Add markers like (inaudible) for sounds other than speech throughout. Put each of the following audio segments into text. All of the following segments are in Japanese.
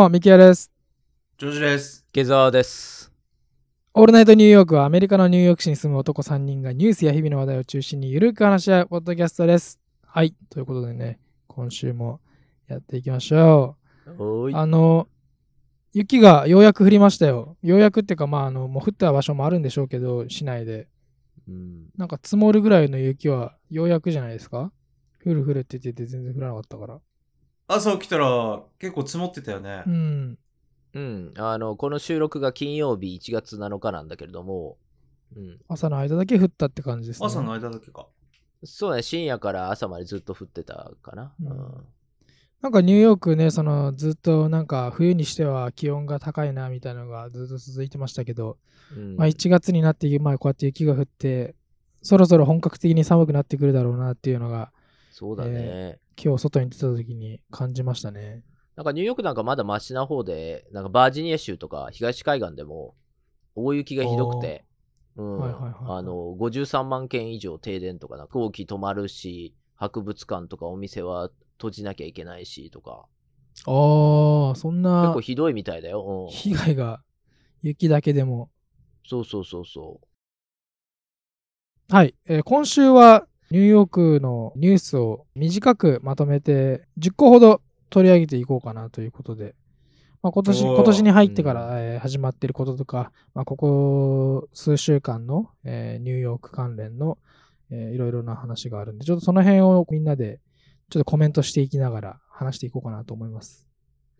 も、ミキヤです。ジョージです。池澤です。オールナイトニューヨークはアメリカのニューヨーク市に住む男3人がニュースや日々の話題を中心にゆるく話し合うポッドキャストです。はい。ということでね、今週もやっていきましょう。あの、雪がようやく降りましたよ。ようやくっていうか、まあ、あの、もう降った場所もあるんでしょうけど、市内で。うん、なんか積もるぐらいの雪はようやくじゃないですか？降る降るって言ってて全然降らなかったから。朝起きたら結構積もってたよねう。ん。うん。あの、この収録が金曜日1月7日なんだけれども、うん。朝の間だけ降ったって感じですね。朝の間だけか。そうね、深夜から朝までずっと降ってたかな。ううんん。なんかニューヨークね、そのずっとなんか冬にしては気温が高いなみたいなのがずっと続いてましたけど、うんまあ1月になって、まあこうやって雪が降って、そろそろ本格的に寒くなってくるだろうなっていうのが、そうだね、え今日外に出た時に感じましたね。なんかニューヨークなんかまだマシな方で、なんかバージニア州とか東海岸でも大雪がひどくて、うん。はいはいはいはい。あの53万件以上停電とかな、飛行機止まるし、博物館とかお店は閉じなきゃいけないしとか、ああ、そん結な構ひどいみたいだよ。うん。被害が雪だけでも。そうそうそうそはい、えー今週はニューヨークのニュースを短くまとめて10個ほど取り上げていこうかなということで、まあ、今年今年に入ってから、うんえー始まっていることとか、まあ、ここ数週間の、えーニューヨーク関連の、えーいろいろな話があるんで、ちょっとその辺をみんなでちょっとコメントしていきながら話していこうかなと思います。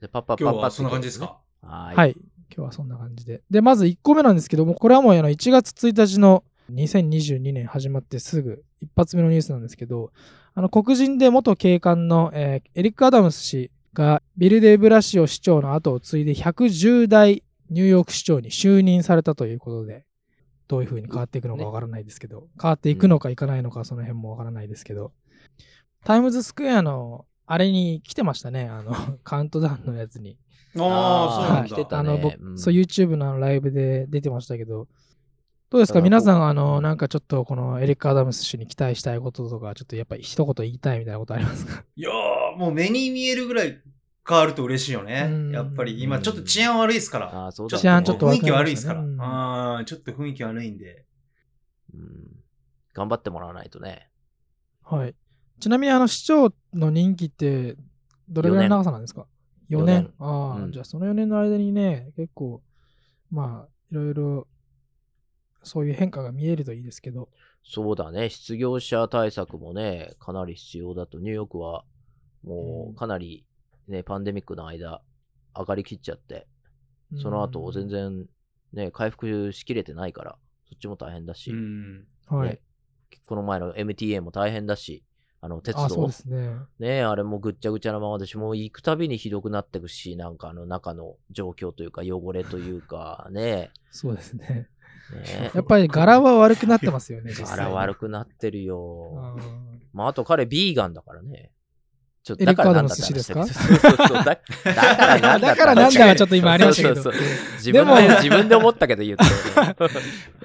パッパッパッパッ今日はそんな感じですか？はーい。はい。今日はそんな感じで。で、まず1個目なんですけども、これはもうあの1月1日の2022年始まってすぐ一発目のニュースなんですけど、あの黒人で元警官の、えーエリック・アダムス氏がビル・デ・ブラシオ市長の後を継いで110代ニューヨーク市長に就任されたということで、どういう風に変わっていくのかわからないですけど、変わっていくのかいかないのかその辺もわからないですけど、タイムズスクエアのあれに来てましたね、あの (laughs) カウントダウンのやつに。ああ、そうなんだ。来てたあの、僕、うん。そう YouTube のライブで出てましたけど、どうですか？皆さん、あの、なんかちょっとこのエリック・アダムス氏に期待したいこととか、ちょっとやっぱり一言言いたいみたいなことありますか？(laughs) いやー、もう目に見えるぐらい変わると嬉しいよねうん。やっぱり今ちょっと治安悪いですから。ああ、そうだね。治安ちょっと雰囲気悪いですから。ああ、ちょっと雰囲気悪いんで。うん頑張ってもらわないとね。はい。ちなみに、あの、市長の任期って、どれぐらいの長さなんですか ?4 四年年。ああ、うんじゃあその4年の間にね、結構、まあ、いろいろ、そういう変化が見えるといいですけど、そうだね。失業者対策もね、かなり必要だと。ニューヨークは、もうんうかなりね、パンデミックの間、上がりきっちゃって、その後全然ね、回復しきれてないから、そっちも大変だし、うん。うん、はい。ねこの前の MTA も大変だし、あの、鉄あそう道ですね。ねあれもぐっちゃぐちゃなままだし、もう行くたびにひどくなってくし、なんかあの中の状況というか、汚れというか、(laughs) ねそうですね。ねやっぱり柄は悪くなってますよね。(laughs) 柄悪くなってるよ。うんまあ、あと彼、ビーガンだからね。ちょエリックアダムだス氏ですか？(laughs) だだからなんだだからなんだがちょっと今ありましたけどそうそうそう自でも分で、自分で思ったけど言ってる。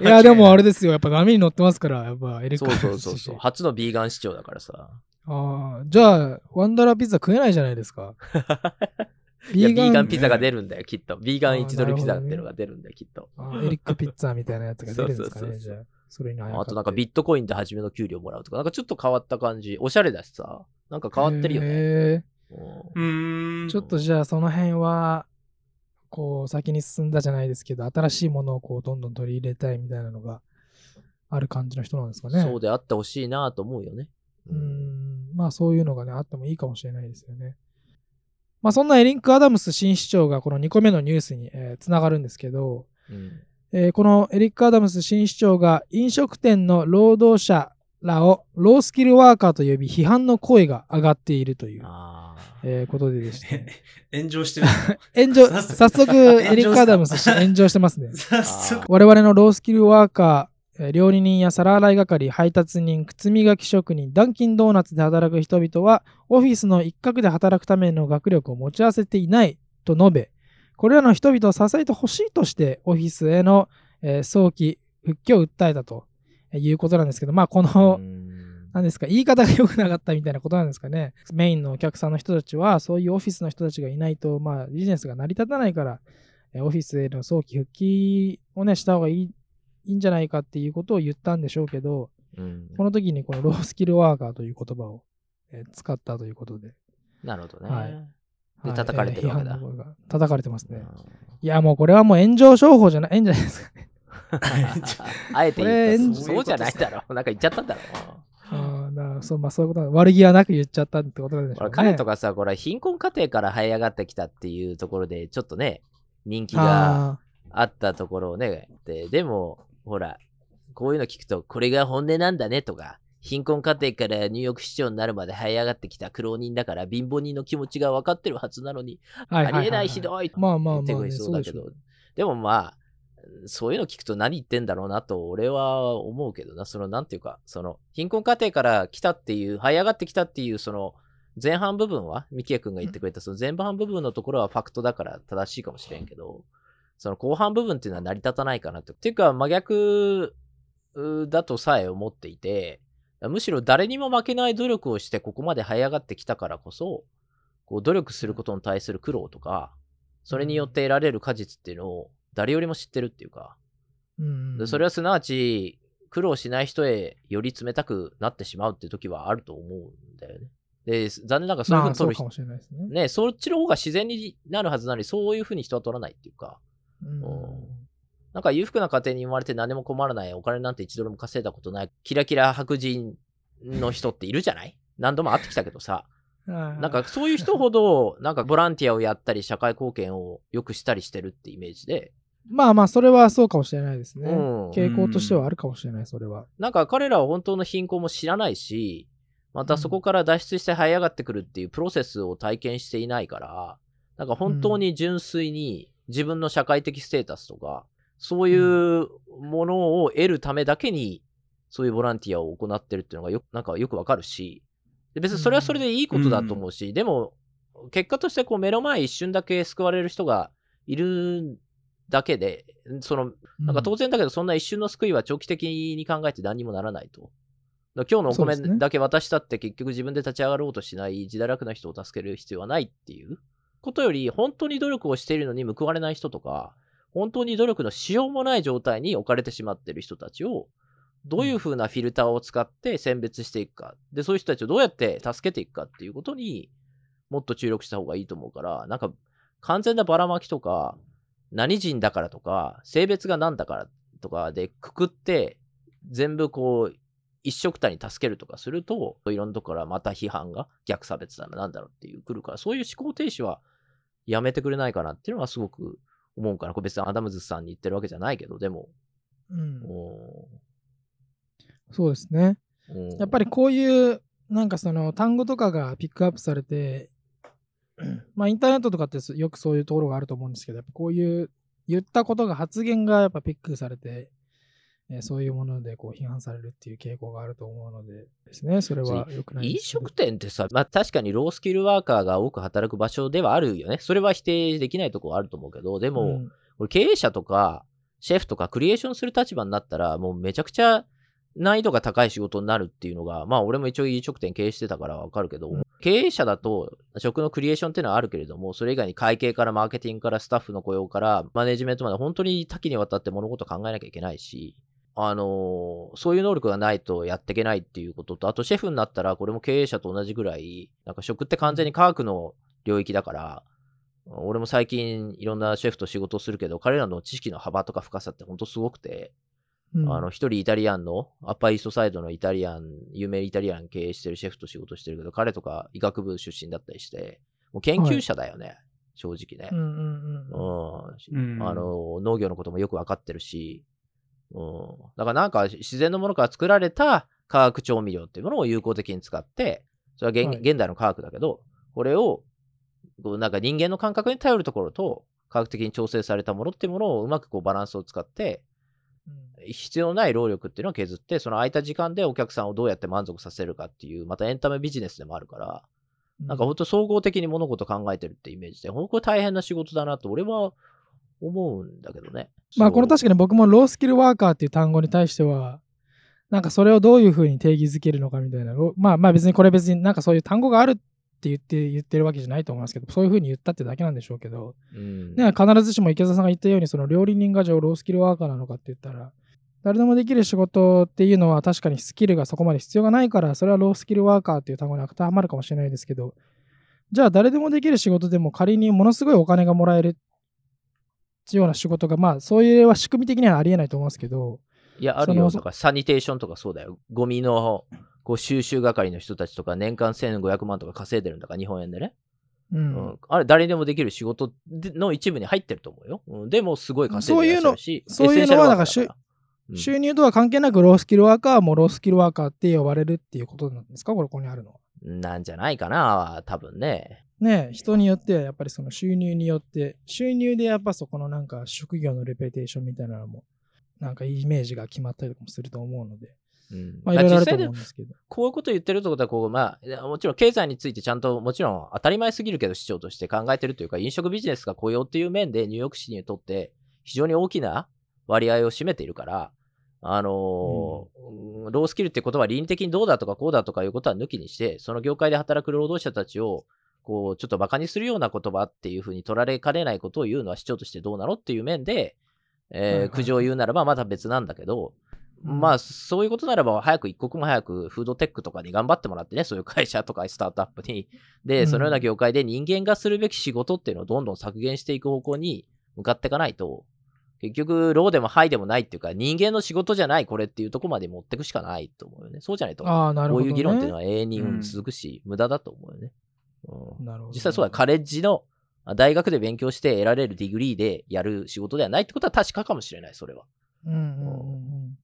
(laughs) いや、でもあれですよ。やっぱ波に乗ってますから、やっぱエリック・そうアダムス氏そうそうそう。初のビーガン市長だからさ。ああ、じゃあ、ワンダラーピザ食えないじゃないですか。いや、ビーガンねピザが出るんだよ、きっと。ビーガンあー1ドルピザっていうのが出るんだよ、きっと。あエリック・ピッツァみたいなやつが出るんですかね、そうそうそうじゃあ。それにあとなんかビットコインで初めの給料もらうとか、なんかちょっと変わった感じ。おしゃれだしさ。なんか変わってるよね。へうんうーん。ーちょっとじゃあ、その辺は、こう、先に進んだじゃないですけど、新しいものをこう、どんどん取り入れたいみたいなのがある感じの人なんですかね。そうであってほしいなと思うよね。うーんまあそういうのがね、あってもいいかもしれないですよね。まあそんなエリンク・アダムス新市長がこの2個目のニュースに、えーつながるんですけど、うんえーこのエリック・アダムス新市長が飲食店の労働者らをロースキルワーカーと呼び批判の声が上がっているという。えーことででして、ね、(laughs) 炎上してる。(laughs) 炎上、(laughs) 早速エリック・アダムス氏炎上してますね。早速。我々のロースキルワーカー料理人や皿洗い係、配達人、靴磨き職人、ダンキンドーナツで働く人々は、オフィスの一角で働くための学力を持ち合わせていないと述べ、これらの人々を支えてほしいとして、オフィスへの、えー早期復帰を訴えたということなんですけど、まあ、この、うんなんなんですか、言い方が良くなかったみたいなことなんですかね。メインのお客さんの人たちは、そういうオフィスの人たちがいないと、まあ、ビジネスが成り立たないから、えオフィスへの早期復帰をね、した方がいいいいんじゃないかっていうことを言ったんでしょうけど、うん。この時にこのロースキルワーカーという言葉を、えー使ったということで。なるほどね。はいではい叩かれてるわけだえー批判の声が叩かれてますね。うんいや、もうこれはもう炎上商法じゃない (laughs) んじゃないですかね。(laughs) あえて言ったそうじゃないだろう。なんか言っちゃったんだろう。うん、だからそうまあ、そういうこと悪気はなく言っちゃったってことなんでしょうね。彼とかさ、これ貧困家庭から這い上がってきたっていうところで、ちょっとね、人気がああったところをね、ででも、ほら、こういうの聞くと、これが本音なんだねとか、貧困家庭からニューヨーク市長になるまで這い上がってきた苦労人だから、貧乏人の気持ちが分かってるはずなのに、ーはいありえないひどいまあまあまあね手こいそうだけど。そうでしょう、でもまあ、そういうの聞くと何言ってんだろうなと俺は思うけどな、そのなんていうか、その貧困家庭から来たっていう、這い上がってきたっていう、その前半部分は、ミキヤ君が言ってくれたその前半部分のところはファクトだから正しいかもしれんけど、その後半部分っていうのは成り立たないかなと。っていうか真逆うだとさえ思っていて、むしろ誰にも負けない努力をしてここまで這い上がってきたからこそ、こう努力することに対する苦労とか、それによって得られる果実っていうのを誰よりも知ってるっていうか、うんでそれはすなわち苦労しない人へより冷たくなってしまうっていう時はあると思うんだよね。で、残念ながらそういうふうまあ、に取る人、そうかもしれないですね。ね、そっちの方が自然になるはずなのに、そういうふうに人は取らないっていうか、うん。なんか裕福な家庭に生まれて何も困らない、お金なんて一ドルも稼いだことない、キラキラ白人の人っているじゃない？(laughs) 何度も会ってきたけどさ、はいなんかそういう人ほど、なんかボランティアをやったり、社会貢献をよくしたりしてるってイメージで、まあまあ、それはそうかもしれないですね。うん。傾向としてはあるかもしれない、それは。なん。か彼らは本当の貧困も知らないし、またそこから脱出して這い上がってくるっていうプロセスを体験していないから、なんか本当に純粋に自分の社会的ステータスとか、そういうものを得るためだけに、そういうボランティアを行ってるっていうのがよなんかよくわかるし、で別にそれはそれでいいことだと思うし、でも、結果としてこう目の前一瞬だけ救われる人がいるだけで、そのなんか当然だけど、そんな一瞬の救いは長期的に考えて何にもならないと。今日のお米だけ渡したって結局自分で立ち上がろうとしない自堕落な人を助ける必要はないっていうことより、本当に努力をしているのに報われない人とか、本当に努力のしようもない状態に置かれてしまっている人たちを、どういう風なフィルターを使って選別していくか。で、そういう人たちをどうやって助けていくかっていうことにもっと注力した方がいいと思うから、なんか完全なばらまきとか、何人だからとか、性別が何だからとかでくくって、全部こう、一色たに助けるとかすると、いろんなとこからまた批判が逆差別だな、なんだろうっていう来るから、そういう思考停止はやめてくれないかなっていうのはすごく思うから、これ別にアダムズさんに言ってるわけじゃないけど、でも、うん。うそうですね。やっぱりこういう、なんかその単語とかがピックアップされて、(clears throat) まあインターネットとかってよくそういうところがあると思うんですけど、やっぱこういう言ったことが発言がやっぱピックされて、えーそういうものでこう批判されるっていう傾向があると思うのでですね、それは良くない飲食店ってさ、まあ確かにロースキルワーカーが多く働く場所ではあるよね。それは否定できないところはあると思うけど、でも、うん。これ経営者とか、シェフとかクリエーションする立場になったら、もうめちゃくちゃ難易度が高い仕事になるっていうのが、まあ俺も一応飲食店経営してたからわかるけど、うん。経営者だと食のクリエーションっていうのはあるけれども、それ以外に会計からマーケティングからスタッフの雇用からマネジメントまで本当に多岐にわたって物事を考えなきゃいけないし、あのーそういう能力がないとやっていけないっていうことと、あとシェフになったらこれも経営者と同じぐらい、なんか食って完全に科学の領域だから、俺も最近いろんなシェフと仕事をするけど、彼らの知識の幅とか深さって本当すごくて、うん。あの、一人イタリアンの、アッパーイーストサイドのイタリアン、有名イタリアン経営してるシェフと仕事してるけど、彼とか医学部出身だったりして、もう研究者だよね、正直ね。う。んうんうんうん。うん。あの、農業のこともよくわかってるし、うん。だからなんか自然のものから作られた化学調味料っていうものを有効的に使って、それは現,、はい。現代の科学だけど、これを、なんか人間の感覚に頼るところと、科学的に調整されたものっていうものをうまくこうバランスを使って、必要ない労力っていうのを削って、その空いた時間でお客さんをどうやって満足させるかっていう、またエンタメビジネスでもあるから、うん。なんか本当総合的に物事考えてるってイメージで、本当大変な仕事だなと俺は思うんだけどね。まあこの確かかに僕もロースキルワーカーっていう単語に対しては、なんかそれをどういうふうに定義づけるのかみたいな。ろまあまあ別にこれ別になんかそういう単語があるって言って言ってるわけじゃないと思いますけど、そういうふうに言ったってだけなんでしょうけど、うんね、必ずしも池澤さんが言ったように、その料理人がじゃあロースキルワーカーなのかって言ったら、誰でもできる仕事っていうのは確かにスキルがそこまで必要がないから、それはロースキルワーカーっていう単語に当てはまるかもしれないですけど、じゃあ誰でもできる仕事でも仮にものすごいお金がもらえるような仕事が、まあそういうは仕組み的にはありえないと思いますけど、いや、あるよ。そのだからサニテーションとかそうだよ。ゴミのこう収集係の人たちとか年間1500万とか稼いでるんだから、日本円でね。ううんん、あれ、誰でもできる仕事での一部に入ってると思うよ。うん、でも、すごい稼いでらっしゃるし、そういうのそういうのはだからエッセンシャルワーカーだうん収入とは関係なくロースキルワーカーもロースキルワーカーって呼ばれるっていうことなんですか？これここにあるのは。なんじゃないかな、多分ね。ねえ人によってはやっぱりその収入によって、収入でやっぱそこのなんか職業のレペテーションみたいなのも、なんかイメージが決まったりとかもすると思うので、うんまあいろいろあると思うんですけど。こういうこと言ってるってことは、こう、まあ、もちろん経済についてちゃんと、もちろん当たり前すぎるけど、市長として考えてるというか、飲食ビジネスが雇用っていう面で、ニューヨーク市にとって非常に大きな割合を占めているから、あのーロースキルってことは倫理的にどうだとかこうだとかいうことは抜きにして、その業界で働く労働者たちを、こう、ちょっと馬鹿にするような言葉っていうふうに取られかねないことを言うのは市長としてどうなのっていう面で、えー苦情を言うならばまた別なんだけど、うんまあ、そういうことならば、早く一刻も早くフードテックとかに頑張ってもらってね、そういう会社とかスタートアップに。で、うんそのような業界で人間がするべき仕事っていうのをどんどん削減していく方向に向かっていかないと、結局、ローでもハイでもないっていうか、人間の仕事じゃないこれっていうところまで持っていくしかないと思うよね。そうじゃないと。こういう議論っていうのは永遠にうん続くし、無駄だと思うよね。うんなるほどね実際そうだ、カレッジのあ大学で勉強して得られる degree でやる仕事ではないってことは確かかもしれない、それは。うんうんうん。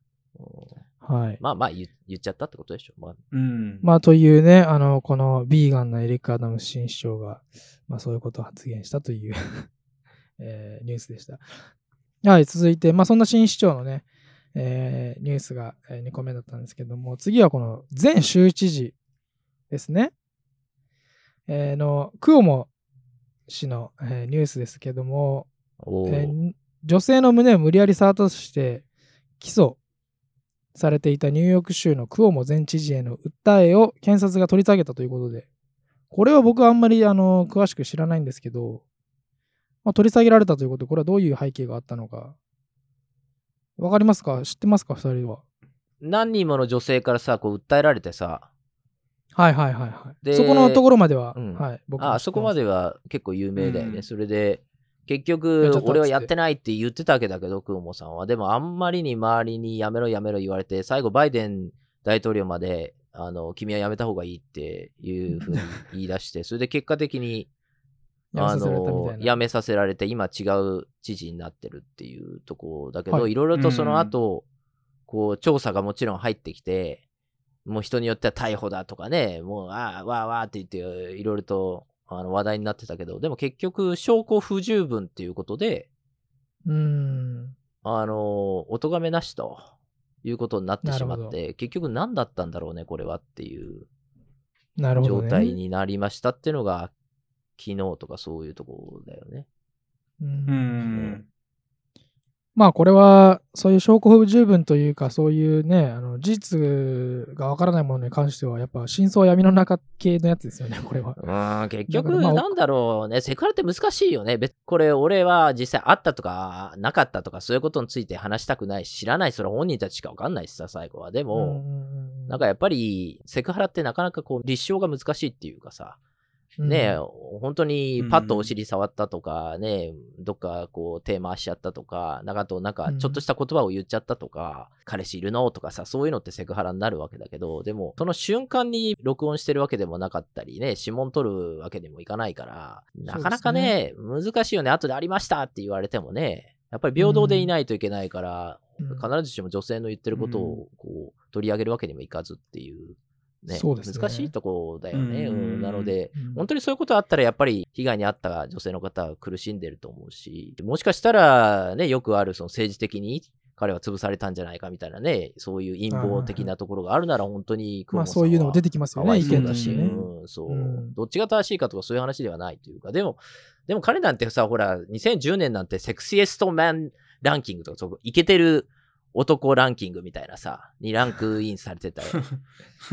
はい。まあまあ言言っちゃったってことでしょ。まあ、うん。まあというね、あの、このビーガンなエリック・アダムス新市長が、まあそういうことを発言したという、(laughs) えーニュースでした。はい、続いて、まあそんな新市長のね、えーニュースが2個目だったんですけども、次はこの前州知事ですね。えーの、クオモ氏の、えーニュースですけども、えー女性の胸を無理やり触ったとして起訴されていたニューヨーク州のクオモ前知事への訴えを検察が取り下げたということで、これは僕はあんまりあの詳しく知らないんですけど、まあ、取り下げられたということで、これはどういう背景があったのか、わかりますか？知ってますか？二人は。何人もの女性からさ、こう訴えられてさ、はいはいはいはい。でそこのところまでは、うんはい、僕あそこまでは結構有名だよね。うんそれで、結局俺はやってないって言ってたわけだけど、クオモさんは。でも、あんまりに周りにやめろやめろ言われて、最後、バイデン大統領まで、あの、君はやめた方がいいっていうふうに (laughs) 言い出して、それで結果的に、やめさせられたみたいな。あのやめさせられて、今違う知事になってるっていうところだけど、、はいろいろとその後、こう、調査がもちろん入ってきて、もう人によっては逮捕だとかね、もう、ああ、わーわーって言って、いろいろとあの話題になってたけど、でも結局、証拠不十分っていうことで、うーん。あの、お咎めなしということになってしまって、結局何だったんだろうね、これはっていうなるほど、ね。状態になりましたっていうのが、昨日とかそういうところだよね。ううんん。まあこれはそういう証拠不十分というかそういうねあの事実がわからないものに関してはやっぱ真相は闇の中系のやつですよね (laughs) これは。うーん、結局、なんだろうね、セクハラって難しいよね。別これ、俺は実際あったとか、なかったとか、そういうことについて話したくないし、知らない、それは本人たちしかわかんないしさ、最後は。でも、なんかやっぱり、セクハラってなかなかこう、立証が難しいっていうかさ、ねえ、本当にパッとお尻触ったとか、ね、どっかこう手回しちゃったとか、なんかあとなんかちょっとした言葉を言っちゃったとか、彼氏いるのとかさ、そういうのってセクハラになるわけだけど、でもその瞬間に録音してるわけでもなかったりね、指紋取るわけにもいかないから、なかなかね、難しいよね。後でありましたって言われてもね、やっぱり平等でいないといけないから、うん。必ずしも女性の言ってることをこう取り上げるわけにもいかずっていう、ね、そうですね。難しいとこだよね。うん。うん。なので、うん。本当にそういうことあったら、やっぱり被害に遭った女性の方は苦しんでると思うし、もしかしたらね、よくあるその政治的に彼は潰されたんじゃないかみたいなね、そういう陰謀的なところがあるなら、本当にまあそういうのも出てきますよね意見としてね。うん、そう、うん。どっちが正しいかとかそういう話ではないというか、でも、でも彼なんてさ、ほら、2010年なんてセクシエストマンランキングとか、そうイケてる男ランキングみたいなさ、にランクインされてたよ。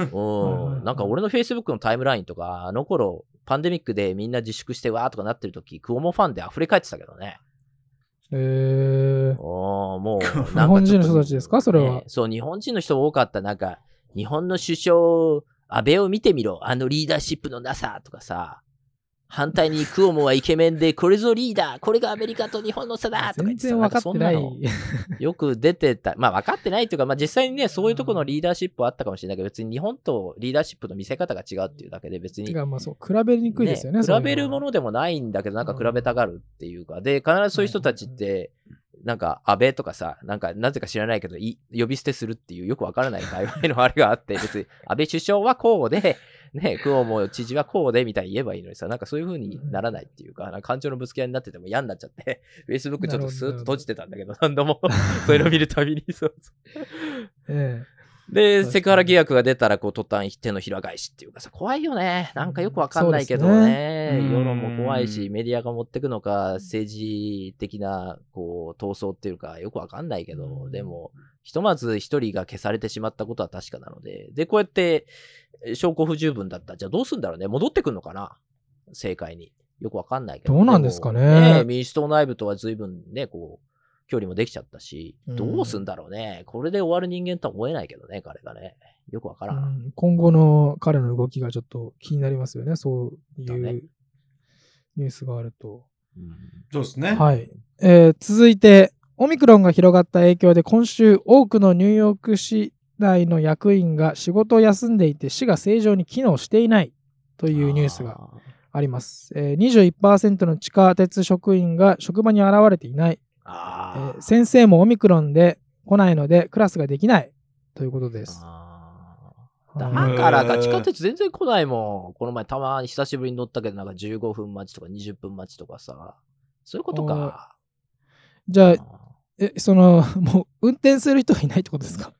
(laughs) なんか俺の Facebook のタイムラインとか、あの頃、パンデミックでみんな自粛してわーとかなってる時、クオモファンで溢れ返ってたけどね。えー、おーもう、日本人の人たちですか？それはねそう、日本人の人多かった。なんか、日本の首相、安倍を見てみろ。あのリーダーシップのなさとかさ。反対にクオモはイケメンで、これぞリーダー (laughs) これがアメリカと日本の差だとか言ってさ全然分かってない。よく出てた。まあ分かってないというか、まあ実際にね、そういうところのリーダーシップはあったかもしれないけど、別に日本とリーダーシップの見せ方が違うっていうだけで別にまあそう、比べにくいですよね。そういうのは比べるものでもないんだけど、なんか比べたがるっていうか、で、必ずそういう人たちって、なんか安倍とかさ、なんかなぜか知らないけど、い呼び捨てするっていうよくわからない界隈のあれがあって、別に安倍首相はこうで、ね、クオモ知事はこうでみたいに言えばいいのにさ、なんかそういう風にならないっていうか、なんか感情のぶつけ合いになってても嫌になっちゃって、Facebook ちょっとスーッと閉じてたんだけど、何度も。(laughs) そういうの見るたびに、そうそう。(laughs) えで、確かにセクハラ疑惑が出たら、こう、途端手のひら返しっていうかさ、怖いよね。なんかよくわかんないけどね。世論も怖いし、うん。メディアが持ってくのか、政治的な、こう、闘争っていうか、よくわかんないけど、でも、ひとまず一人が消されてしまったことは確かなので、で、こうやって、え証拠不十分だった。じゃあどうすんだろうね。戻ってくんのかな？正解に。よくわかんないけど。どうなんですかねもね民主党内部とは随分ね、こう、距離もできちゃったし、うんどうすんだろうね。これで終わる人間とは思えないけどね、彼がね。よくわかえらん。うん今後の彼の動きがちょっと気になりますよね。そうだねいうニュースがあると。うんそうですね。はい。えー続いて、オミクロンが広がった影響で今週多くのニューヨーク市内の役員が仕事を休んでいて市が正常に機能していないというニュースがあります。えー、21%の地下鉄職員が職場に現れていない。えー先生もオミクロンで来ないのでクラスができないということです。だからか、地下鉄全然来ないもん。この前たまに久しぶりに乗ったけど、なんか15分待ちとか20分待ちとかさ。そういうことか。じゃああ、え、その、(laughs) もう運転する人がいないってことですか？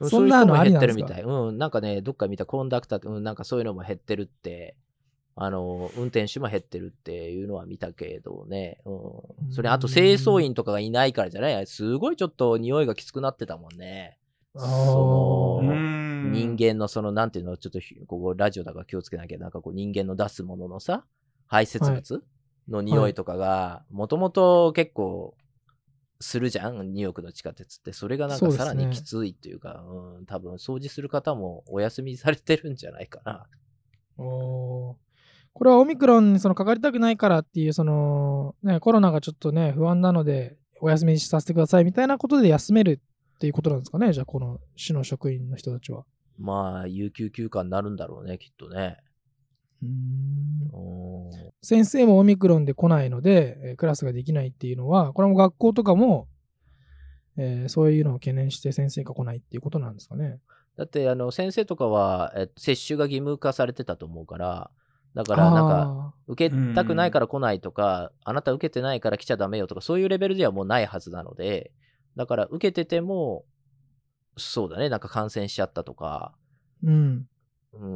ーそんなのあ減ってるみたい。うん、なんかね、どっか見たコンダクター、うん、なんかそういうのも減ってるって、あの、運転手も減ってるっていうのは見たけどね。うん。それ、あと清掃員とかがいないからじゃない？すごいちょっと匂いがきつくなってたもんね。あそのー人間のその、なんていうの、ちょっとひここラジオだから気をつけなきゃ、なんかこう人間の出すもののさ、排泄物の匂いとかが、もともと結構するじゃん、ニューヨークの地下鉄って。それがなんかさらにきついっていうか、うん、多分掃除する方もお休みされてるんじゃないかな。おーこれはオミクロンにそのかかりたくないからっていう、その、ね、コロナがちょっとね、不安なので、お休みさせてくださいみたいなことで休めるっていうことなんですかね、じゃあ、この市の職員の人たちは。まあ、有給休暇になるんだろうね、きっとね。先生もオミクロンで来ないので、えークラスができないっていうのは、これも学校とかも、えーそういうのを懸念して先生が来ないっていうことなんですかね。だって、あの、先生とかは、え接種が義務化されてたと思うから、だから、なんか、あ受けたくないから来ないとか、あなた受けてないから来ちゃダメよとか、そういうレベルではもうないはずなので、だから受けてても、そうだね、なんか感染しちゃったとか、ーうん。う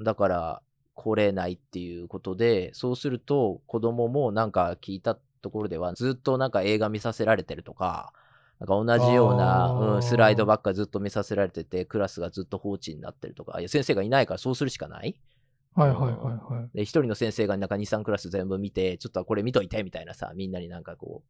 ん、だから来れないっていうことで、そうすると子供もなんか聞いたところでは、ずっとなんか映画見させられてるとか、なんか同じような、うん、スライドばっかずっと見させられてて、クラスがずっと放置になってるとか、いや先生がいないからそうするしかないはいはいはいはい。で、一人の先生がなんか2、3クラス全部見て、ちょっとこれ見といてみたいなさ、みんなになんかこ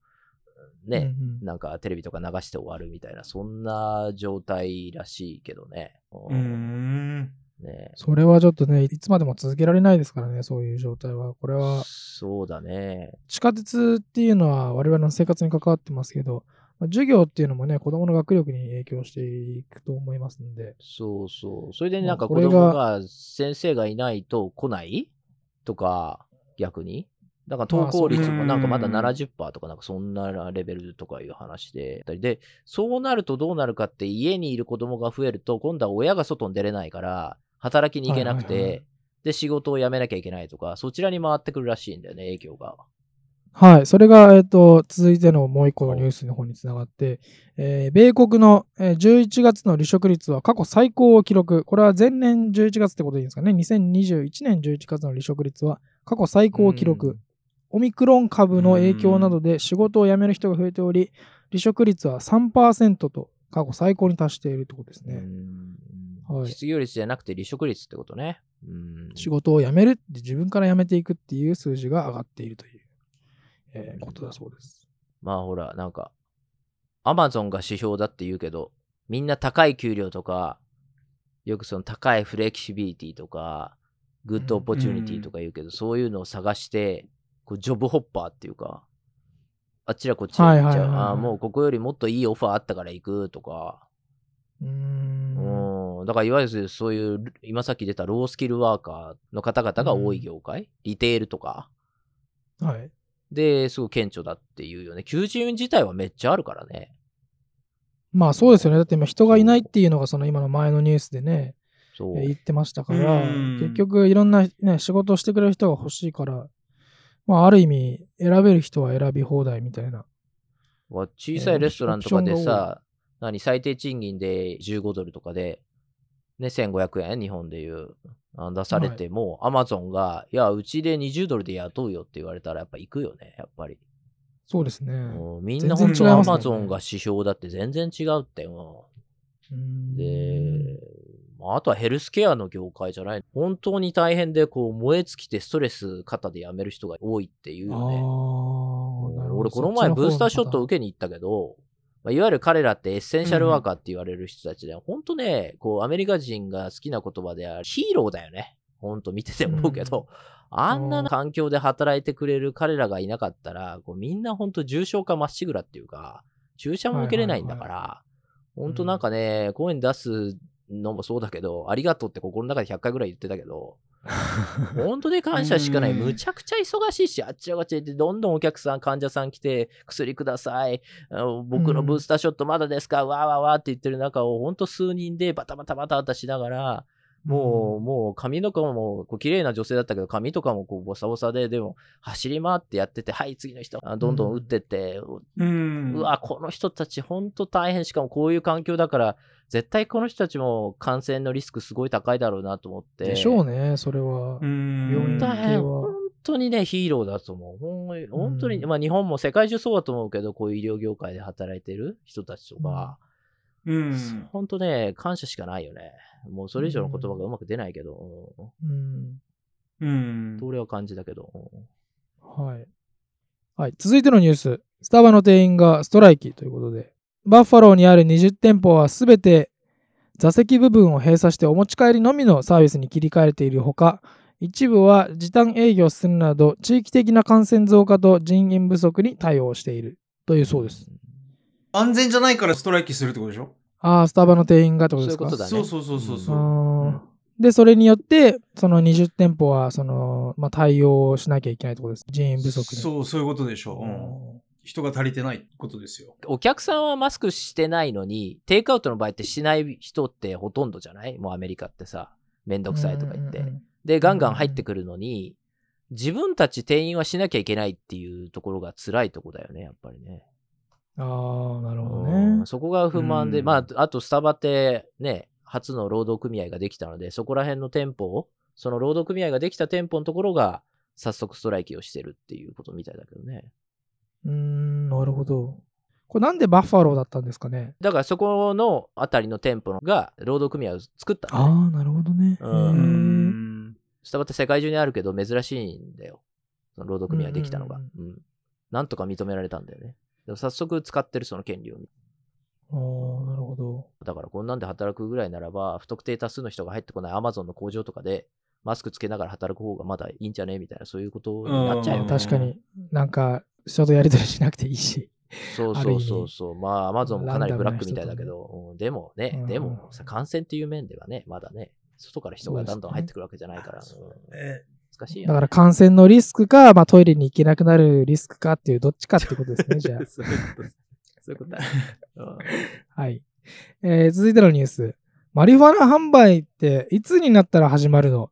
う、ね、うんうんなんかテレビとか流して終わるみたいな、そんな状態らしいけどね。うーん。ねそれはちょっとね、いつまでも続けられないですからね、そういう状態は。これは、そうだね。地下鉄っていうのは我々の生活に関わってますけど、まあ授業っていうのもね、子供の学力に影響していくと思いますんで。そうそう。それでまあなんか子これが供が先生がいないと来ない？とか、逆に？だから登校率もなんかまだうん70%とかなんかそんなレベルとかいう話で。で、そうなるとどうなるかって家にいる子供が増えると今度は親が外に出れないから働きに行けなくて、はいはいはいで仕事を辞めなきゃいけないとか、そちらに回ってくるらしいんだよね、影響が。はい。それが、えっと、続いてのもう一個のニュースの方につながって、えー米国の、えー11月の離職率は過去最高を記録。これは前年11月ってことでいいんですかね？2021年11月の離職率は過去最高を記録。うんオミクロン株の影響などで仕事を辞める人が増えており、離職率は3%と過去最高に達しているってことですうね。んはい失業率じゃなくて離職率ってことね。うん仕事を辞めるって自分から辞めていくっていう数字が上がっているという、えーことだそうです。まあほら、なんか、アマゾンが指標だって言うけど、みんな高い給料とか、よくその高いフレキシビリティとか、 good opportunity とか言うけど、そういうのを探して、こう job hopper っていうか、あちらこっちへ行っちゃう。ああ、もうここよりもっといいオファーあったから行くとか、うーん。うん、だからいわゆるそういう、今さっき出たロースキルワーカーの方々が多い業界、リテールとか、はい。で、すごい顕著だっていうよね。求人自体はめっちゃあるからね。まあそうですよね。だって今人がいないっていうのがその今の前のニュースでね、そう。えー言ってましたから、うん結局いろんな、ね、仕事をしてくれる人が欲しいから、まあある意味選べる人は選び放題みたいな。わ小さいレストランとかでさ、何、最低賃金で15ドルとかで、ね、1500円、日本でいう、あ出されても、アマゾンが、いや、うちで20ドルで雇うよって言われたら、やっぱ行くよね、やっぱり。そうですね。みんな全本当アマゾンが指標だって全然違うって。で、まああとはヘルスケアの業界じゃない。本当に大変で、こう、燃え尽きてストレス肩で辞める人が多いっていうあよね。俺この前ブースターショットを受けけに行ったけど、まあ、いわゆる彼らってエッセンシャルワーカーって言われる人たちで、本当ね、こうアメリカ人が好きな言葉であるヒーローだよね。本当見てて思うけど、あんな環境で働いてくれる彼らがいなかったら、こうみんな本当重症化まっしぐらっていうか、注射も受けれないんだから、本当なんかね、声に出すのもそうだけど、ありがとうって心の中で100回ぐらい言ってたけど、(laughs) 本当に感謝しかない。うんむちゃくちゃ忙しいし、あっちらこっちら行って、どんどんお客さん、患者さん来て、薬ください。僕のブースターショットまだですか、わーわーわーって言ってる中を、本当数人でバタバタバタバタしながら、もう、もう髪の毛もこう綺麗な女性だったけど、髪とかもこうボサボサで、でも走り回ってやってて、はい、次の人、あどんどん打ってって、うん。うわ、この人たち本当大変。しかもこういう環境だから、絶対この人たちも感染のリスクすごい高いだろうなと思って。でしょうね、それは。うん。大変。本当にね、ヒーローだと思う。ほん本当に、うんまあ日本も世界中そうだと思うけど、こういう医療業界で働いてる人たちとか、うん。本当ね、感謝しかないよね。もうそれ以上の言葉がうまく出ないけど、うん。うん。俺は感じだけど。はい。はい。続いてのニュース。スタバの店員がストライキということで、バッファローにある20店舗はすべて座席部分を閉鎖してお持ち帰りのみのサービスに切り替えているほか、一部は時短営業するなど、地域的な感染増加と人員不足に対応しているというそうです。安全じゃないからストライキするってことでしょ？ああ、スタバの店員がってことですか？そういうことだねそうそうそうそうそう。あーで、それによって、その20店舗は、その、まあ、対応しなきゃいけないってことです。人員不足に。そう、そういうことでしょう。うんうん人が足りてないことですよ。お客さんはマスクしてないのに、テイクアウトの場合ってしない人ってほとんどじゃない？もうアメリカってさ、めんどくさいとか言って。うんうんうんで、ガンガン入ってくるのに、自分たち店員はしなきゃいけないっていうところが辛いとこだよね、やっぱりね。ああ、なるほどうねん。そこが不満で、うんまあ、あとスタバってね、初の労働組合ができたので、そこら辺の店舗を、その労働組合ができた店舗のところが、早速ストライキをしてるっていうことみたいだけどね。うーん、なるほど。これなんでバッファローだったんですかね？だからそこのあたりの店舗が労働組合を作ったんだねああ、なるほどね。うん。スタバって世界中にあるけど珍しいんだよ。その労働組合できたのが。ううんなんとか認められたんだよね。早速使ってるその権利を。ああ、なるほど。だからこんなんで働くぐらいならば、不特定多数の人が入ってこないアマゾンの工場とかで、マスクつけながら働く方がまだいいんじゃね？みたいな、そういうことになっちゃうようんね。確かになんか、人とやりとりしなくていいし。そうそうそうそう。まあ、アマゾンもかなりブラックみたいだけど、うんでもね、うんでもさ、感染っていう面ではね、まだね、外から人がどんどん入ってくるわけじゃないから、うんえ難しいよ、ね。だから感染のリスクか、まあ、トイレに行けなくなるリスクかっていうどっちかってことですね、(laughs) じゃあ。そういうことだ。うん (laughs) はい。えー続いてのニュース。マリファナ販売っていつになったら始まるの、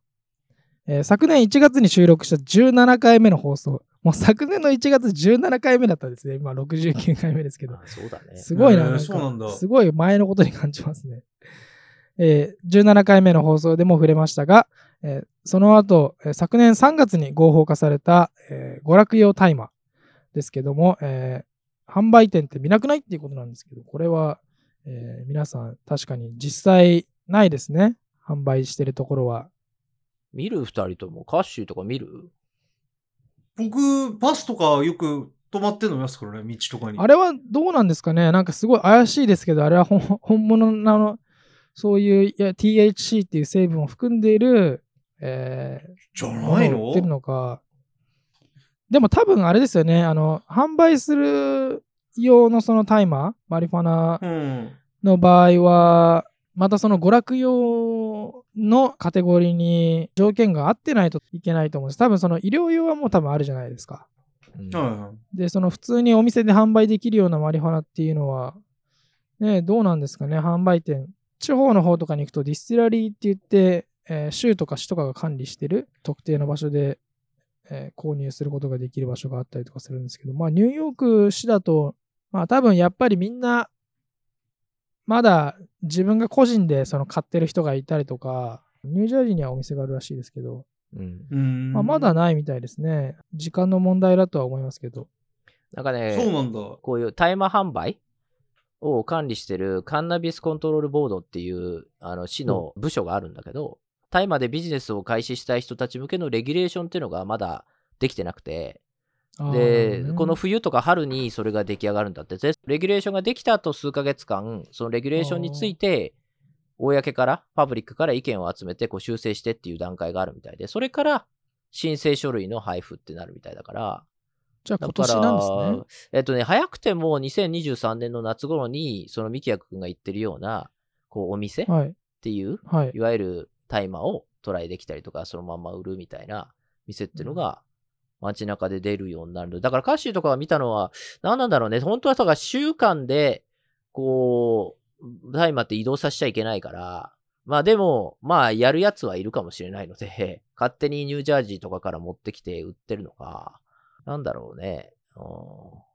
えー昨年1月に収録した17回目の放送。もう昨年の1月17回目だったんですね。今69回目ですけどあ。そうだね。すごいな。なんかそうなんだすごい前のことに感じますね。えー17回目の放送でも触れましたが、えーその後、えー昨年3月に合法化された、えー娯楽用大麻ですけども、えー販売店って見なくないっていうことなんですけど、これは、えー皆さん確かに実際ないですね。販売してるところは。見る二人とも、カッシーとか見る？僕、バスとかよく止まってんの見ますからね、道とかに。あれはどうなんですかね？なんかすごい怪しいですけど、あれは本 (laughs) 本物なの、そういういや THC っていう成分を含んでいる、えじゃー、ないの？ってるのか。でも多分あれですよね。あの、販売する用のそのタイマー、マリファナうん。の場合は、またその娯楽用のカテゴリーに条件が合ってないといけないと思うんです。多分その医療用はもう多分あるじゃないですか。うんはで、その普通にお店で販売できるようなマリファナっていうのは、ね、どうなんですかね、販売店。地方の方とかに行くと distillery って言って、えー州とか市とかが管理してる特定の場所で、えー購入することができる場所があったりとかするんですけど、まあニューヨーク市だと、まあ多分やっぱりみんな、まだ自分が個人でその買ってる人がいたりとか、ニュージャージーにはお店があるらしいですけど、うん。まあ、まだないみたいですね。時間の問題だとは思いますけど。なんかね、そうなんだ。こういう大麻販売を管理してるカンナビスコントロールボードっていうあの市の部署があるんだけど、大麻でビジネスを開始したい人たち向けのレギュレーションっていうのがまだできてなくて、で、ねこの冬とか春にそれが出来上がるんだって、でレギュレーションができた後数ヶ月間、そのレギュレーションについて、公から、パブリックから意見を集めてこう修正してっていう段階があるみたいで、それから申請書類の配布ってなるみたいだから、じゃあ今年なんですね。えっとね、早くても2023年の夏頃に、そのミキヤ君が言ってるような、こう、お店っはい。ていう、はい。いわゆる大麻をトライできたりとか、そのまんま売るみたいな店っていうのが、街中で出るようになる。だから、カッシーとかが見たのは、何なんだろうね。本当はさ、週間で、こう、大麻って移動させちゃいけないから、まあでも、まあやるやつはいるかもしれないので、勝手にニュージャージーとかから持ってきて売ってるのか、なんだろうね。うん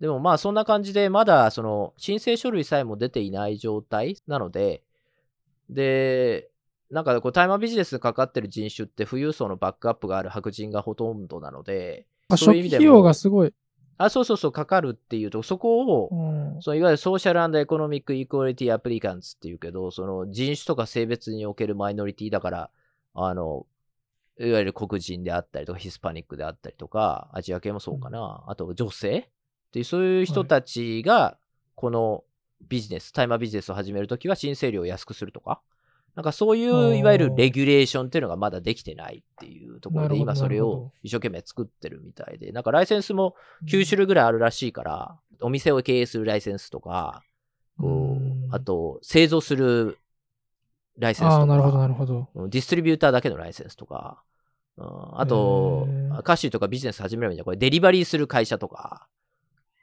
でもまあそんな感じで、まだその申請書類さえも出ていない状態なので、で、なんかこう、大麻ビジネスにかかってる人種って富裕層のバックアップがある白人がほとんどなので、あそういう意味で費用がすごい。あ、そうそうそう、かかるっていうと、そこを、うん。そのいわゆるソーシャルエコノミックイクオリティアプリカンツっていうけど、その人種とか性別におけるマイノリティだから、あの、いわゆる黒人であったりとか、ヒスパニックであったりとか、アジア系もそうかな、あと女性っていう、そういう人たちが、このビジネス、大麻ビジネスを始めるときは申請料を安くするとか、なんかそういう、いわゆるレギュレーションっていうのがまだできてないっていうところで、今それを一生懸命作ってるみたいで、なんかライセンスも9種類ぐらいあるらしいから、お店を経営するライセンスとか、こうあと、製造するライセンスとか、なるほど、なるほど。うんディストリビューターだけのライセンスとか、うんあと歌手とかビジネス始めるみたいな、これデリバリーする会社とか、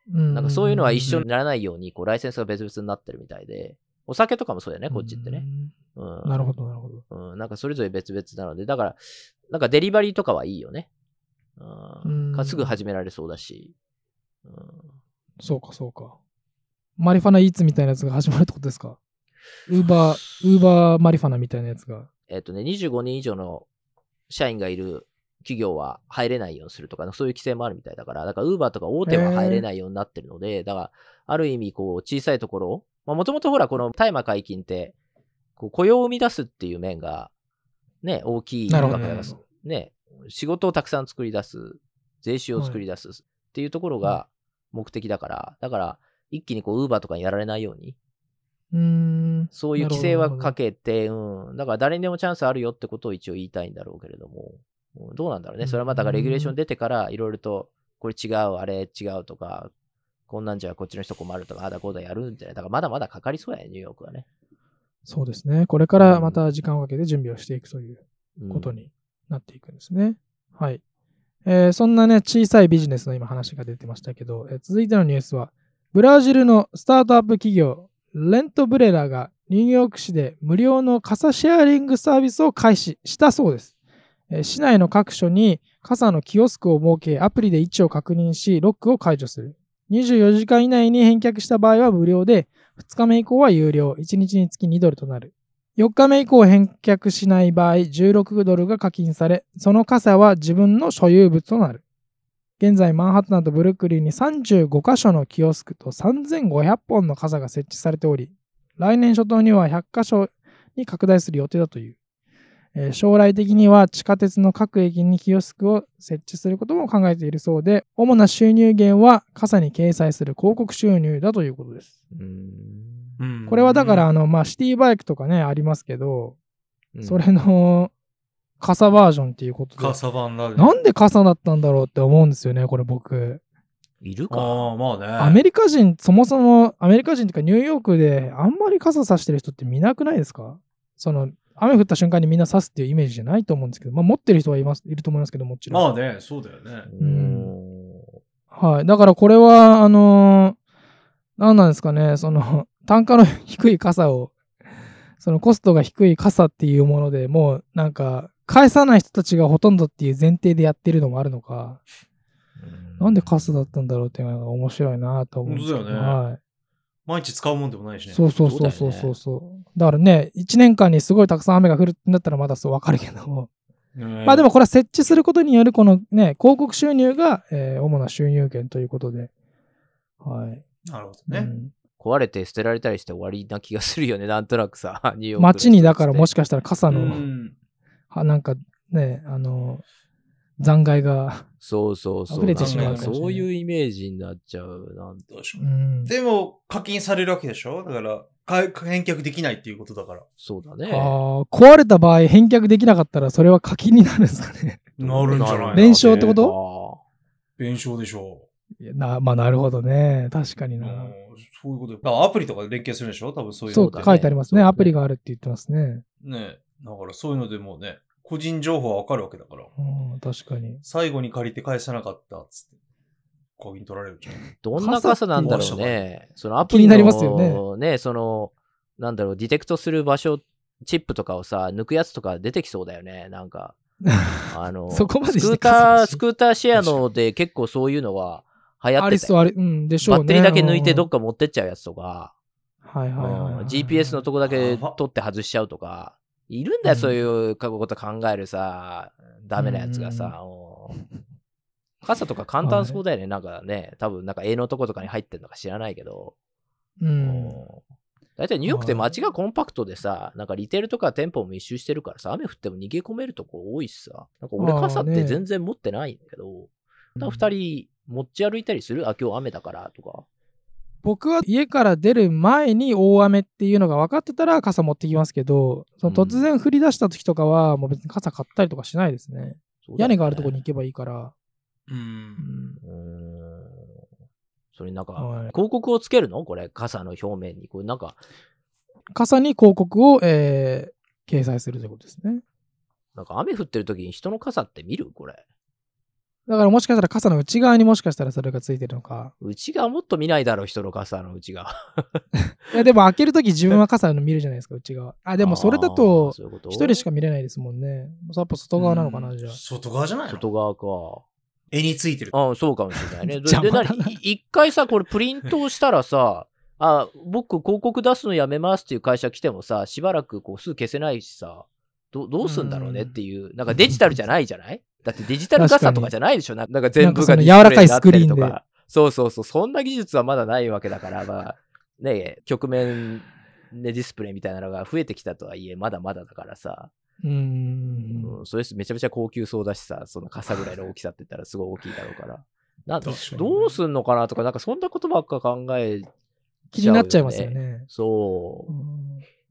ななんかそういうのは一緒にならないように、こう、ライセンスが別々になってるみたいで、お酒とかもそうだよね、こっちってね。。うん。なるほど、なるほど。うん、なんかそれぞれ別々なので、だから、なんかデリバリーとかはいいよね。うん。うんかすぐ始められそうだし。うんそうか、そうか。マリファナイーツみたいなやつが始まるってことですか？ウーバー、ウーバーマリファナみたいなやつが。えっとね、25人以上の社員がいる企業は入れないようにするとか、そういう規制もあるみたいだから、だから、ウーバーとか大手は入れないようになってるので、だから、ある意味、こう、小さいところ、もともとほら、この大麻解禁って、こう雇用を生み出すっていう面が、ね、大きいわけですね、仕事をたくさん作り出す、税収を作り出すっていうところが目的だから、だから、一気にこう、ウーバーとかにやられないように、うーん。そういう規制はかけけて、うん。だから誰にでもチャンスあるよってことを一応言いたいんだろうけれども、うんどうなんだろうね。それはまたレギュレーション出てから、いろいろと、これ違う、あれ違うとか、こんなんじゃこっちの人困るとか、あだこうだやるんじゃない。だからまだまだかかりそうやね、ニューヨークはね。そうですね。これからまた時間をかけて準備をしていくといううんことになっていくんですね。はい。えーそんなね、小さいビジネスの今話が出てましたけど、えー続いてのニュースは、ブラジルのスタートアップ企業、レントブレラがニューヨーク市で無料の傘シェアリングサービスを開始したそうです。えー市内の各所に傘のキオスクを設け、アプリで位置を確認し、ロックを解除する。24時間以内に返却した場合は無料で、2日目以降は有料、1日につき2ドルとなる。4日目以降返却しない場合、16ドルが課金され、その傘は自分の所有物となる。現在マンハッタンとブルックリンに35カ所のキオスクと3500本の傘が設置されており、来年初頭には100カ所に拡大する予定だという。えー将来的には地下鉄の各駅にキオスクを設置することも考えているそうで、主な収入源は傘に掲載する広告収入だということです。うーんうんこれはだから、あの、まあ、シティバイクとかね、ありますけど、うんそれの傘バージョンっていうことで、カサバンだね。なんで傘だったんだろうって思うんですよね、これ僕。いるかああ、まあね。アメリカ人、そもそもアメリカ人というかニューヨークであんまり傘さしてる人って見なくないですか？その、雨降った瞬間にみんな差すっていうイメージじゃないと思うんですけど、まあ持ってる人はいます、いると思いますけど、もちろん。まあね、そうだよね。うーんはい。だからこれは、あのー何なんですかね、その、(laughs) 単価の低い傘を、そのコストが低い傘っていうものでもう、なんか、返さない人たちがほとんどっていう前提でやってるのもあるのか、なんで傘だったんだろうっていうのが面白いなと思うんですけど、本当だよねはい。毎日使うもんでもないしね。そうそうそうそうそうそう。だからね、1年間にすごいたくさん雨が降るってなったらまだそうわかるけど、まあでもこれは設置することによるこのね、広告収入が、えー主な収入源ということで、はい。なるほどね。うん壊れて捨てられたりして終わりな気がするよね、なんとなくさ、(laughs) ニューヨー街にだからもししかしたら傘うの、ん。はなんかね、あの、残骸が、そうそうそう。溢れてしまうそういうイメージになっちゃう。なん確かにうん。でも、課金されるわけでしょ？だから、か返却できないっていうことだから。そうだね。あー壊れた場合返却できなかったらそれは課金になるんですかね。なるんじゃない弁償ってこと？あ弁償でしょいやなまあなるほどね。確かにう。な。うんそういうことだからアプリとかで連携するでしょ？多分そういうそうのってだね書いてありますね。ねアプリがあるって言ってますね。ねだからそういうのでもね、個人情報はわかるわけだから。うん、確かに。最後に借りて返さなかったっつって。課金取られるじゃん。どんな傘なんだろう傘ね。そのアプリの気になりますよね。その、なんだろう、ディテクトする場所、チップとかをさ、抜くやつとか出てきそうだよね。なんか、(laughs) あの、そこまでしてスクーター、スクーターシェアので結構そういうのは流行あっててりそうあり、うん、でしょうね。バッテリーだけ抜いてどっか。か持ってっちゃうやつとか、はいはいはいはい。うん GPS のとこだけ取って外しちゃうとか、いるんだよ、うん。そういうこと考えるさ、ダメなやつがさ。うん。傘とか簡単そうだよね、なんかね、多分なんか絵のとことかに入ってるのか知らないけど、うん。大体ニューヨークって街がコンパクトでさ、なんかリテールとか店舗も密集してるからさ、雨降っても逃げ込めるとこ多いしさ、なんか俺傘ってね。全然持ってないんだけど、二人持ち歩いたりする？あ、今日雨だからとか。僕は家から出る前に大雨っていうのが分かってたら傘持ってきますけど、その突然降り出した時とかはもう別に傘買ったりとかしないですね。そうだよね屋根があるところに行けばいいから。う。うんんうーんそれになんか、はい広告をつけるの？これ、傘の表面に。これなんか、傘に広告を、えー掲載するということですね。なんか雨降ってる時に人の傘って見る？これ。だからもしかしたら傘の内側にもしかしたらそれがついてるのか。うちがもっと見ないだろ、人の傘のうちが。(laughs) いやでも開けるとき自分は傘の見るじゃないですか、内側。(laughs) あ、でもそれだと一人しか見れないですもんね。やっぱ外側なのかな、うんじゃあ。外側じゃないの？外側か。絵についてる。あそうかもしれないね。(laughs) で、一回さ、これプリントをしたらさ、あ、僕広告出すのやめますっていう会社来てもさ、しばらくこうすぐ消せないしさ、どどうすんだろうねっていう、なんかデジタルじゃないじゃない？だってデジタル傘とかじゃないでしょななんか全部がディスプレイになんかその柔らかいスクリーンでなってるとかそうそうそう、そんな技術はまだないわけだから、まあ、ね局面でディスプレイみたいなのが増えてきたとはいえ、まだまだだからさ、うーん。うん、それめちゃめちゃ高級そうだしさ、その傘ぐらいの大きさって言ったらすごい大きいだろうから。なんどうすんのかなとか、なんかそんなことばっか考え気になっちゃいますよ。ね。そうう。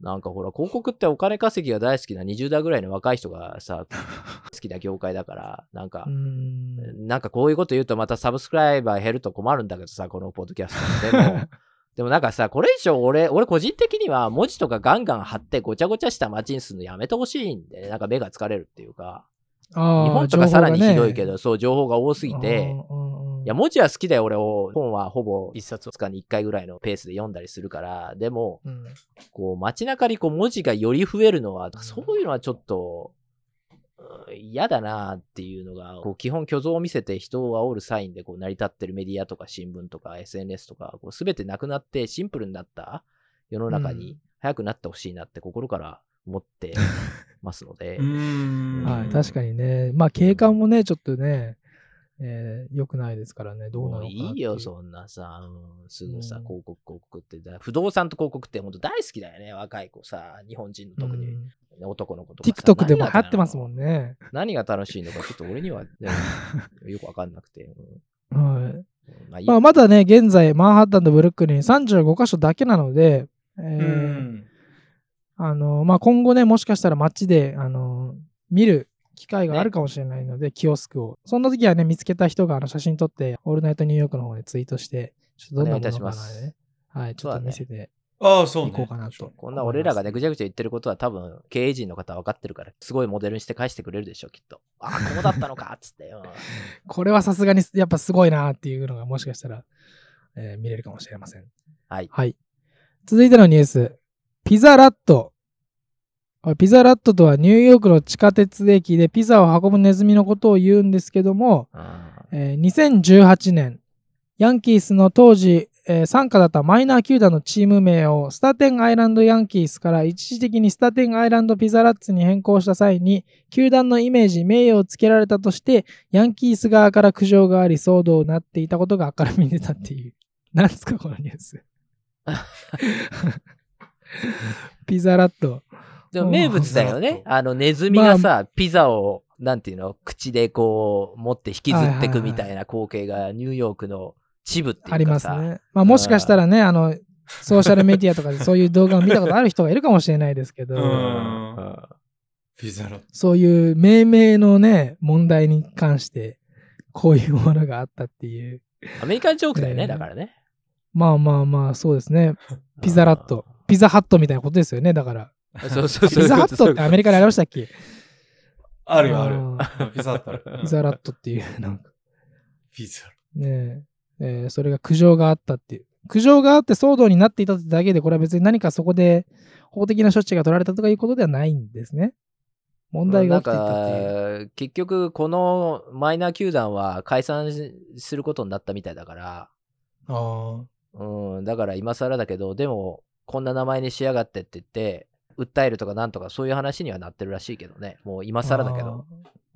んなんかほら、広告ってお金稼ぎが大好きな20代ぐらいの若い人がさ、(laughs) 好きな業界だから、なんかん。なんかこういうこと言うとまたサブスクライバー減ると困るんだけどさ、このポッドキャスト。でも、(laughs) でもなんかさ、これ以上俺、俺個人的には文字とかガンガン貼ってごちゃごちゃした街にするのやめてほしいんで、なんか目が疲れるっていうか、日本とかさらにひどいけ情ど、そう、情報が多すぎて、いや、文字は好きだよ、俺を。本はほぼ一冊かに一回ぐらいのペースで読んだりするから、でも、うんこう、街中にこう文字がより増えるのは、そういうのはちょっと、うん嫌だなっていうのが、こう基本虚像を見せて人を煽るサインでこう成り立ってるメディアとか新聞とか SNS とか、こう全てなくなってシンプルになった世の中に早くなってほしいなって心から思ってますので (laughs) う、ーん。はい、確かにね。まあ景観もね、ちょっとね、えー良くないですからね、どうなのかいいよ、そんなさ、うんすぐさ、うん広告、広告って。だ不動産と広告って本当大好きだよね、若い子さ、日本人の特に、うん男の子とかさ。TikTok でも流行ってますもね。んね。何が楽しいのか、ちょっと俺には、ね (laughs) よくわかんなくて。うんはい。まあまだね、現在、マンハッタンとブルックリン35カ所だけなので、えーうん。あの、まあ、今後ね、もしかしたら街で、あの、見る機会があるかもしれないので、キオスクを。そんな時はね、見つけた人があの写真撮って、オールナイトニューヨークの方にツイートして、ちょっとどんなものかなお願いいたしますね。はい、ちょっと見せてああ、そういね。こうかなと。こんな俺らがね、ぐちゃぐちゃ言ってることは多分、経営陣の方は分かってるから、すごいモデルにして返してくれるでしょ、きっと。ああ、こうだったのか、っつって。うん (laughs) これはさすがにやっぱすごいなっていうのがもしかしたら、えー見れるかもしれません。はい。はい。続いてのニュース。ピザラット。ピザラットとはニューヨークの地下鉄駅でピザを運ぶネズミのことを言うんですけども、うんえー2018年、ヤンキースの当時、えー傘下だったマイナー球団のチーム名をスタテンアイランドヤンキースから一時的にスタテンアイランドピザラッツに変更した際に、球団のイメージ、名誉をつけられたとして、ヤンキース側から苦情があり騒動になっていたことが明るみに出たっていう。(laughs) なんですか、このニュース。(laughs) ピザラット。でも名物だようんね。あの、ネズミがさ、ピザを、なんていうの、口でこう、持って引きずってくみたいな光景が、ニューヨークのチブっていうかさ。ありますね。まあもしかしたらね、あの、ソーシャルメディアとかでそういう動画を見たことある人がいるかもしれないですけど、ピザラット。そういう命名のね、問題に関して、こういうものがあったっていう。アメリカンジョークだよね、えーだからね。まあまあまあ、そうですね。(laughs) ピザラット。ピザハットみたいなことですよね、だから。うん。そうそうそう。ピザハットってアメリカでありましたっけ？あるよ、あるあ。(laughs) ピザラットある。ピザラットっていう、なんかピザラねええーそれが苦情があったっていう。苦情があって騒動になっていたってだけで、これは別に何かそこで法的な処置が取られたとかいうことではないんですね。問題が起きていたっていう。なんか結局、このマイナー球団は解散することになったみたいだから、あうん、だから今更だけど、でも、こんな名前にしやがってって言って、訴えるとかなんとかそういう話にはなってるらしいけどね。もう今あ更だけど。あ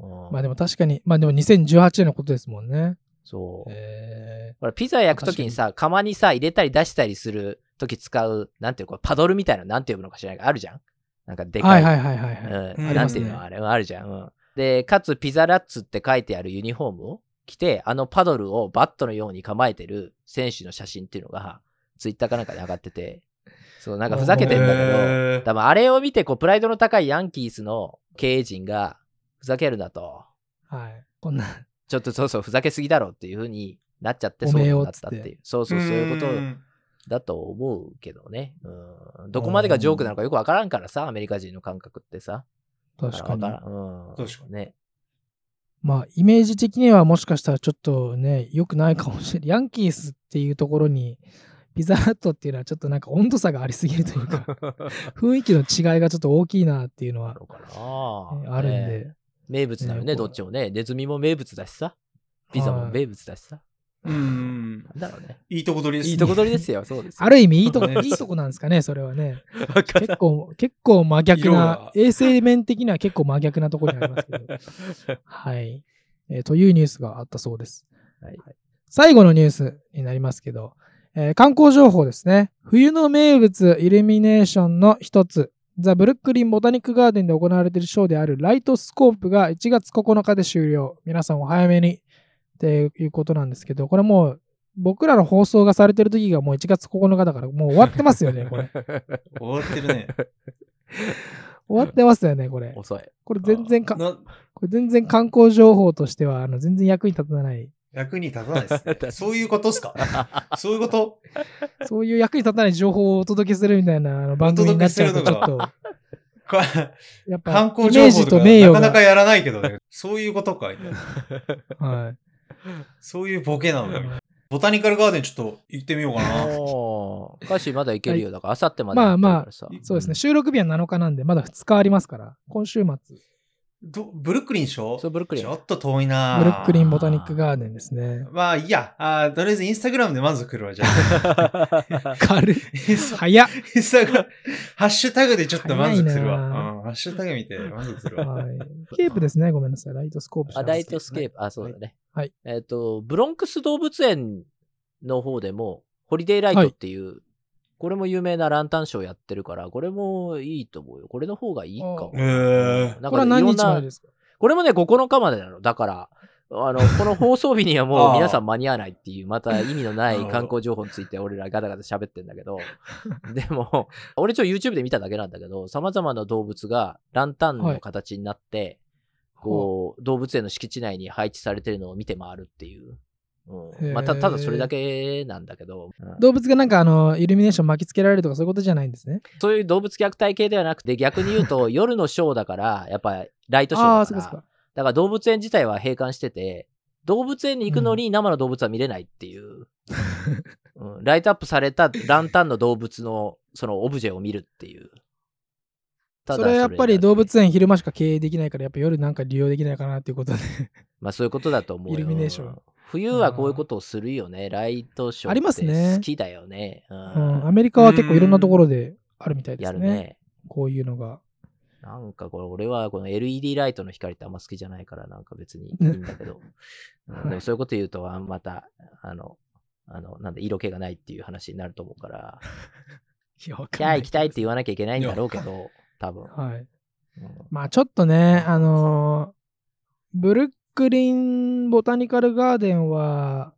うんーまあでも確かに、まあでも2018年のことですもんね。そう。えほら、ピザ焼くときにさ、釜にさ、入れたり出したりするとき使う、なんていうの、これパドルみたいな、なんて呼ぶのか知らない？あるじゃん？なんかでー、か。はいいはいはいはいはい。うんなんていうのあれ、あるじゃん。うんで、かつ、ピザラッツって書いてあるユニフォームを着て、あのパドルをバットのように構えてる選手の写真っていうのが、ツイッターかなんかで上がってて、そう、なんかふざけてんだけど、多分あれを見て、こう、プライドの高いヤンキースの経営陣が、ふざけるなと、はい。こんな、ちょっとそうそう、ふざけすぎだろっていう風になっちゃって、そうなったっていう。そうそう、そういうことんだと思うけどね。うん。どこまでがジョークなのかよくわからんからさ、アメリカ人の感覚ってさ。確かにわ。らん。うん。確かにね。まあ、イメージ的にはもしかしたらちょっとね、良くないかもしれない。ヤンキースっていうところに、ピザハットっていうのはちょっとなんか温度差がありすぎるというか、(laughs) 雰囲気の違いがちょっと大きいなっていうのはあるかな、えあるんねで、名物だよね、ねどっちもね。ネズミも名物だしさ。ピザも名物だしさ。うん。なんだろうね。いいとこ取りですね。いいとこ取りですよ、そうですよ。ある意味いいとこ、ねいいとこなんですかね、それはね。結構、結構真逆な衛生面的には結構真逆なところにありますけど。(laughs) はい、えーというニュースがあったそうです。はい最後のニュースになりますけど、えー観光情報ですね。冬の名物イルミネーションの一つ、ザ・ブルックリン・ボタニック・ガーデンで行われているショーであるライトスコープが1月9日で終了。皆さんお早めにっていうことなんですけど、これもう僕らの放送がされてる時がもう1月9日だからもう終わってますよね、これ。(laughs) 終わってるね。(laughs) 終わってますよね、これ。遅い。これ全然か、なこれ全然観光情報としては、あの、全然役に立たない。役に立たないですね。(laughs) そういうことっすか？(laughs) そういうこと？そういう役に立たない情報をお届けするみたいなあの番組になっちゃうと、ちょっと、(laughs) かやっぱ、観光情報とかなかなかやらないけどね。そういうことか。はい。そういうボケなのよ。ボタニカルガーデンちょっと行ってみようかな。おー。歌詞まだいけるよ。だから、あさってまでまあまあそうですね。収録日は7日なんで、まだ2日ありますから、今週末どブルックリンでしょ？そうブルックリンちょっと遠いなブルックリンボタニックガーデンですね。まあ、いいや。あーとりあえずインスタグラムでまず見るわ、じゃあ。(laughs) 軽い。(laughs) 早っ。インスタグラム、ハッシュタグでちょっと満足するわ。うん、ハッシュタグ見て満足するわ。はい。スケープですね。ごめんなさい。ライトスコープあ、ライトスケープ、あ、そうだね。はい。えっ、と、ブロンクス動物園の方でも、ホリデーライトっていう、これも有名なランタンショーやってるから、これもいいと思うよ。これの方がいいかも。へーなんこれは何日までいろんなですかこれもね、9日までなの。だから、あの、(laughs) この放送日にはもう皆さん間に合わないっていう、また意味のなない観光情報について俺らガタガタ喋ってんだけど、(laughs) でも、俺ちょっと YouTube で見ただけなんだけど、様々な動物がランタンの形になって、こう、動物園の敷地内に配置されてるのを見て回るっていう。うん、まあ、たただそれだけなんだけど、うん動物がなんかあの、イルミネーション巻きつけられるとかそういうことじゃないんですね？そういう動物虐待系ではなくて、逆に言うと (laughs) 夜のショーだから、やっぱライトショーだから。だから動物園自体は閉館してて、動物園に行くのに生の動物は見れないっていう、うんライトアップされたランタンの動物のそのオブジェを見るっていう。ただそれやっぱり動物園園昼間しか経営できないから、やっぱ夜なんか利用できないかなっていうことで。まあそういうことだと思うよ。イルミネーション冬はこういうことをするよね。ライトショーありますね好きだよね。ううん、アメリカは結構いろんなところであるみたいですね。やるね。こういうのが。なんかこれ、俺はこの LED ライトの光ってあんま好きじゃないから、なんか別にいいんだけど。(laughs) うんそういうこと言うと、あまた、あの、あの、なんで色気がないっていう話になると思うから、(laughs) いや、行きたいって。言わなきゃいけないんだろうけど、多分。はい。うんまあちょっとね、あのーブルックリンボタニカルガーデンは、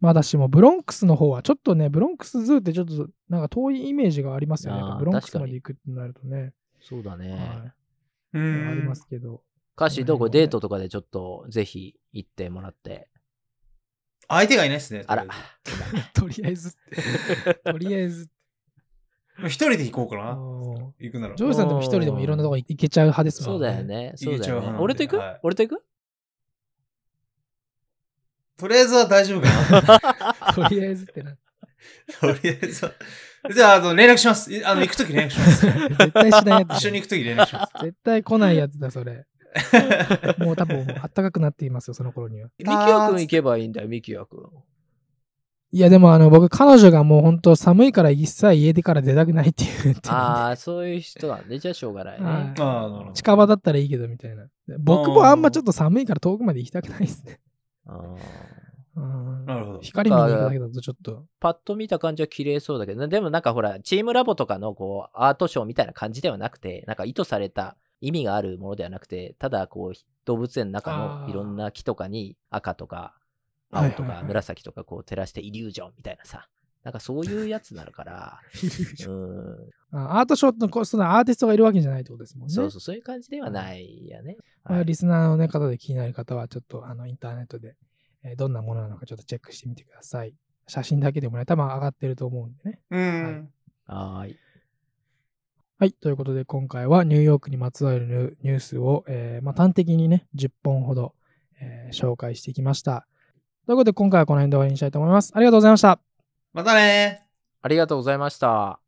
まだしも、ブロンクスの方は、ちょっとね、ブロンクスズーってちょっと、なんか遠いイメージがありますよね。ブロンクスまで行くってなるとね。そうだね。はいうありんますけど。歌詞どこデートとかでちょっとぜひ行ってもらって。相手がいないですね。あら、(laughs) とりあえずって。(laughs) とりあえず。一人で行こうかあな。ー行くなら。ジョージさんでも一人でもいろんなとこ行けちゃう派ですもんね。そうだよ。ね。そうだよね。行けちゃう派なんで俺と行く、はい俺と行く？とりあえずは大丈夫かな。(laughs) とりあえずってな。とりあえずは。じゃあ、あの、連絡します。いあの、行くとき連絡します。絶対しないやつだ。一緒に行くとき連絡します。絶対来ないやつだ、それ。(laughs) もう多分、あったかくなっていますよ、その頃には。ミキヤくん行けばいいんだよ、ミキヤくん。いや、でもあの、僕、彼女がもう本当寒いから一切家出から出たくないって言ってああ、そういう人なんで、じゃあしょうがないね。はいああ、なるほど。近場だったらいいけど、みたいな。僕もあんまちょっと寒いから遠くまで行きたくないですね。あーうんなるほど。光見に行くだけだとちょっと。パッと見た感じは綺麗そうだけどね、でもなんかほら、チームラボとかのこうアートショーみたいな感じではなくて、なんか意図された意味があるものではなくて、ただこう動物園の中のいろんな木とかに赤とか青とか紫とかこう照らしてイリュージョンみたいなさ、なんかそういうやつなのから、(laughs) うん、あアートショートの、そのアーティストがいるわけじゃないってことですもんね。そうそう、そういう感じではないよね。まあ、はいリスナーの、ね、方で気になる方は、ちょっとあのインターネットで、えーどんなものなのかちょっとチェックしてみてください。写真だけでもね、多分上がってると思うんでね。うん。はーい。はい。ということで、今回はニューヨークにまつわるニュースを、えーまあ、端的にね、10本ほど、えー紹介してきました。ということで、今回はこの辺で終わりにしたいと思います。ありがとうございました。またねありがとうございました。